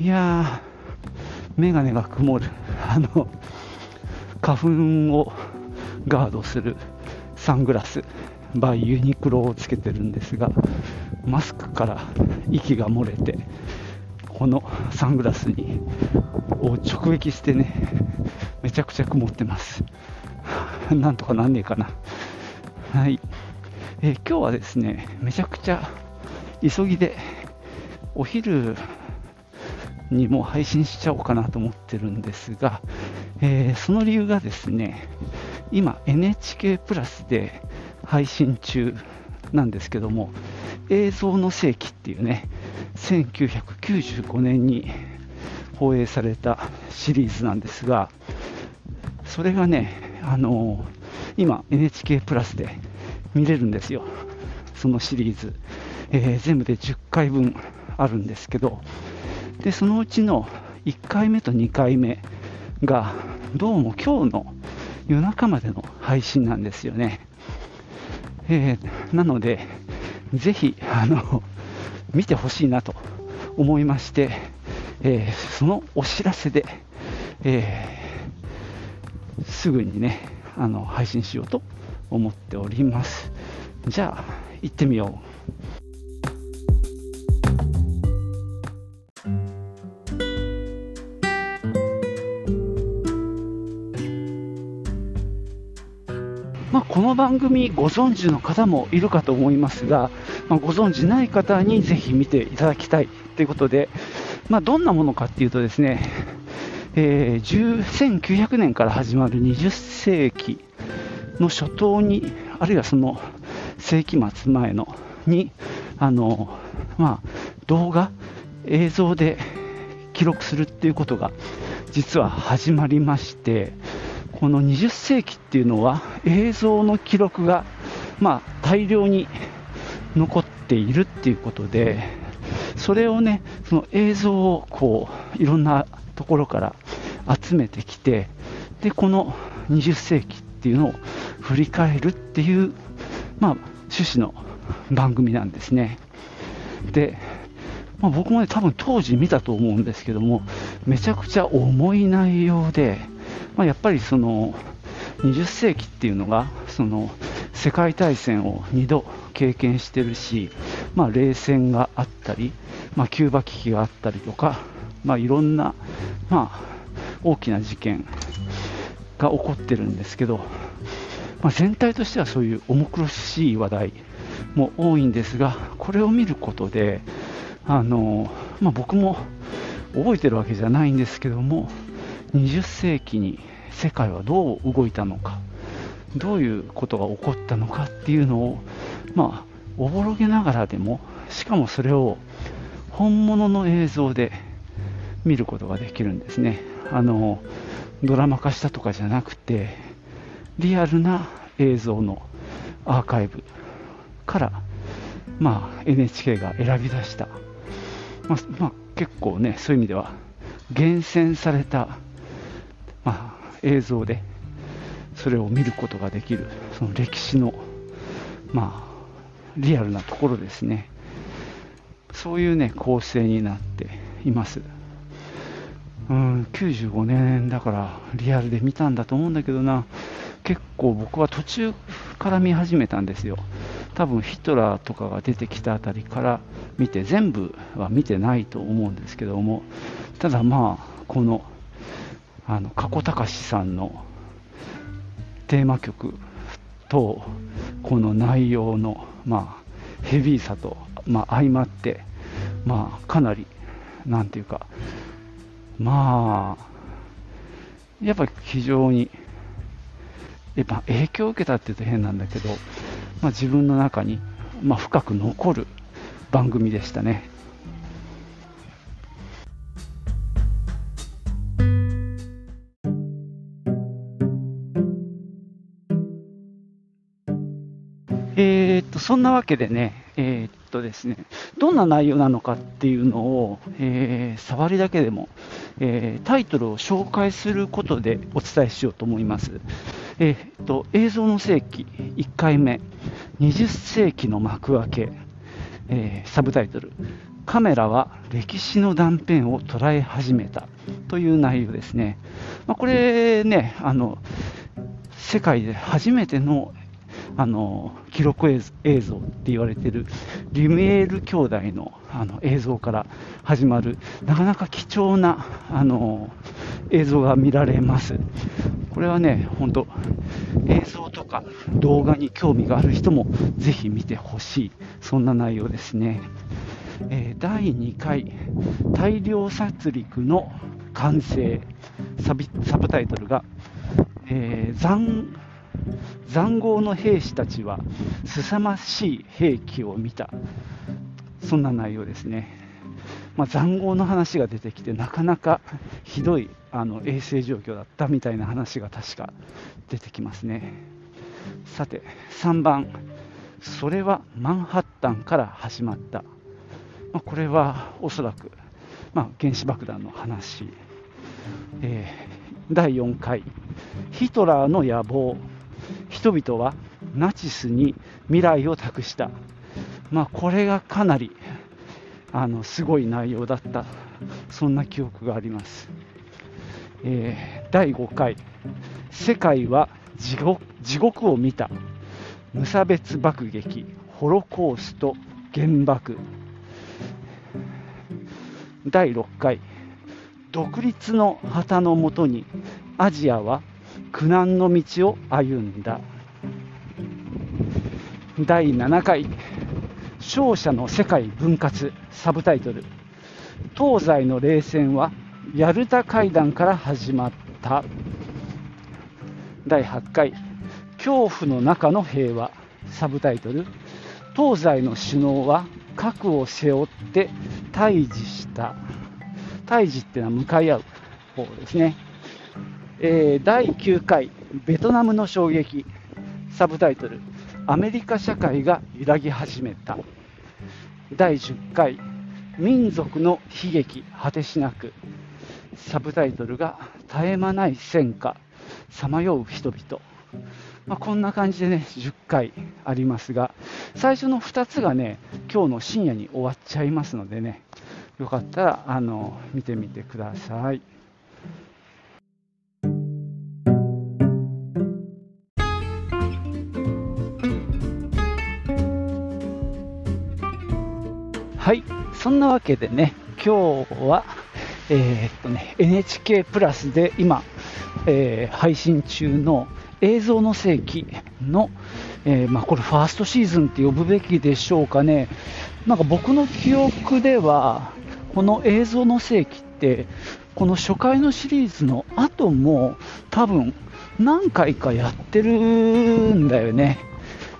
いやー、メガネが曇る、あの、花粉をガードするサングラス、バイユニクロをつけてるんですが、マスクから息が漏れて、このサングラスにを直撃してね、めちゃくちゃ曇ってます。なんとかなんねえかな。はい。えー今日はですね、めちゃくちゃ急ぎでお昼にも配信しちゃおうかなと思ってるんですが、えーその理由がですね、今 NHK プラスで配信中なんですけども、映像の世紀っていうね、1995年に放映されたシリーズなんですが、それがね、あの今 NHK プラスで見れるんですよ、そのシリーズ。えー全部で10回分あるんですけど、でそのうちの1回目と2回目がどうも今日の夜中までの配信なんですよね。えーなので、ぜひあの見てほしいなと思いまして、えーそのお知らせで、えーすぐにねあの配信しようと思っております。じゃあ行ってみよう。この番組ご存知の方もいるかと思いますが、まあ、ご存知ない方にぜひ見ていただきたいということで、まあ、どんなものかっていうとですね、えー1900年から始まる20世紀の初頭に、あるいはその世紀末前のに、あのまあ、動画、映像で記録するっていうことが実は始まりまして、この20世紀っていうのは映像の記録が、まあ、大量に残っているっていうことで、それをね、その映像をこういろんなところから集めてきて、でこの20世紀っていうのを振り返るっていう、まあ、趣旨の番組なんですね。で、まあ、僕もね、多分当時見たと思うんですけども、めちゃくちゃ重い内容で、まあ、やっぱりその20世紀っていうのがその世界大戦を2度経験してるし、まあ、冷戦があったり、まあ、キューバ危機があったりとか、まあ、いろんな、ま、大きな事件が起こってるんですけど、まあ、全体としてはそういう重苦しい話題も多いんですが、これを見ることで、あのま、僕も覚えてるわけじゃないんですけども、20世紀に世界はどう動いたのか、どういうことが起こったのかっていうのを、まあ、おぼろげながらでも、しかもそれを本物の映像で見ることができるんですね。あのドラマ化したとかじゃなくて、リアルな映像のアーカイブから、まあ、NHK が選び出した、まあまあ、結構ね、そういう意味では厳選された、映像でそれを見ることができる、その歴史の、まあ、リアルなところですね。そういうね、構成になっています。うん、95年だからリアルで見たんだと思うんだけどな、結構僕は途中から見始めたんですよ。多分ヒトラーとかが出てきたあたりから見て、全部は見てないと思うんですけども、ただまあ、この、あの、加古隆さんのテーマ曲と、この内容の、まあ、ヘビーさと、まあ、相まって、まあ、かなり、なんていうか、まあ、やっぱり非常に、やっぱ影響を受けたって言うと変なんだけど、まあ、自分の中に、まあ、深く残る番組でしたね。えー、っとそんなわけでね、えー、っとですね、どんな内容なのかっていうのを、えー、触りだけでも、えタイトルを紹介することでお伝えしようと思います。えー、っと映像の世紀1回目、20世紀の幕開け、えサブタイトル、カメラは歴史の断片を捉え始めたという内容ですね。まあ、これねあの、世界で初めてのあの記録映像って言われてるリュミエール兄弟のあの映像から始まるなかなか貴重なあの映像が見られます。これはね、本当映像とか動画に興味がある人もぜひ見てほしい、そんな内容ですね。えー、第2回大量殺戮の完成サブタイトルが、えー、残塹壕の兵士たちは凄まじい兵器を見た、そんな内容ですね。まあ、塹壕の話が出てきて、なかなかひどいあの衛生状況だったみたいな話が確か出てきますね。さて、3番、それはマンハッタンから始まった。まあ、これはおそらく、まあ、原子爆弾の話。えー、第4回、ヒトラーの野望。人々はナチスに未来を託した、まあ、これがかなりあのすごい内容だった、そんな記憶があります。えー、第5回、世界は地獄地獄を見た、無差別爆撃、ホロコースト、原爆。第6回、独立の旗のもとにアジアは苦難の道を歩んだ。第7回勝者の世界分割サブタイトル。東西の冷戦はヤルタ会談から始まった。第8回恐怖の中の平和サブタイトル。東西の首脳は核を背負って対峙した。対峙っていうのは向かい合う方ですね。えー、第9回ベトナムの衝撃サブタイトルアメリカ社会が揺らぎ始めた第10回民族の悲劇果てしなくサブタイトルが絶え間ない戦火さまよう人々、まあ、こんな感じでね10回ありますが最初の2つがね今日の深夜に終わっちゃいますのでねよかったらあの見てみてください。はい、そんなわけでね、今日は、えー、っとね、NHK プラスで今、えー、配信中の映像の世紀の、えー、まあ、これファーストシーズンって呼ぶべきでしょうかね。なんか僕の記憶では、この映像の世紀って、この初回のシリーズの後も多分何回かやってるんだよね。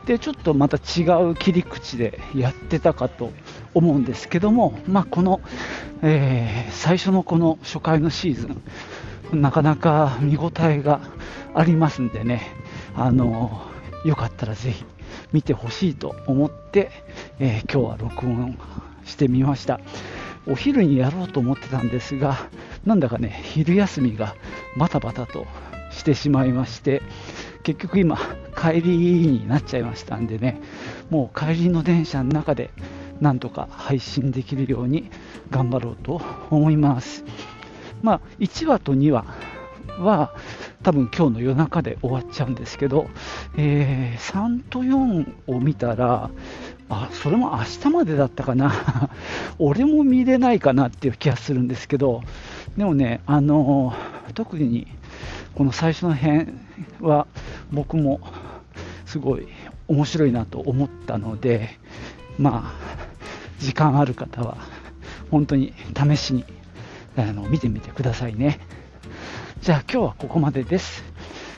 でちょっとまた違う切り口でやってたかと思うんですけども、まあ、この、えー、最初のこの初回のシーズン、なかなか見応えがありますんでね、あのよかったらぜひ見てほしいと思って、えー、今日は録音してみました。お昼にやろうと思ってたんですが、なんだかね、昼休みがバタバタとしてしまいまして、結局今、帰りになっちゃいましたんでね、もう帰りの電車の中でなんとか配信できるように頑張ろうと思います。まあ、1話と2話は多分今日の夜中で終わっちゃうんですけど、えー、3と4を見たら、あそれも明日までだったかな、俺も見れないかなっていう気がするんですけど、でもね、あのー、特にこの最初の辺は僕もすごい面白いなと思ったので、まあ、時間ある方は本当に試しにあの見てみてくださいね。じゃあ今日はここまでです。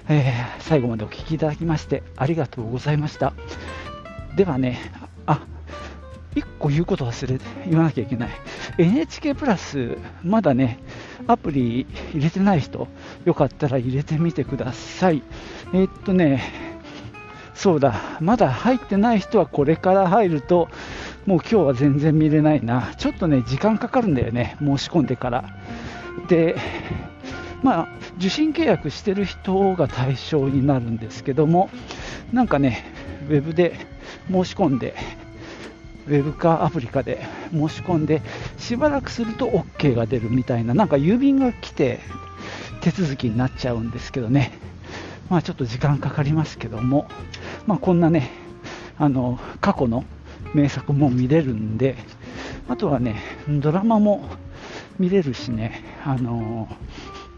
えー、最後までお聴きいただきましてありがとうございました。ではね、あ、1個言うこと忘れて言わなきゃいけない。NHK プラス、まだね、アプリ入れてない人、よかったら入れてみてください。えー、っとね、そうだ、まだ入ってない人はこれから入ると、もう今日は全然見れないな、ちょっとね、時間かかるんだよね、申し込んでから。で、まあ、受信契約してる人が対象になるんですけども、なんかね、ウェブで申し込んで、ウェブかアプリかで申し込んで、しばらくすると OK が出るみたいな、なんか郵便が来て手続きになっちゃうんですけどね、まあ、ちょっと時間かかりますけども、まあ、こんなね、あの過去の名作も見れるんで、あとはね、ドラマも見れるしね、あの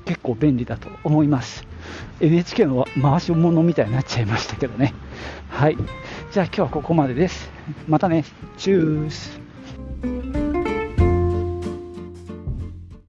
結構便利だと思います。NHK の回し物みたいになっちゃいましたけどね。はい。じゃあ今日はここまでです。またね。チュース。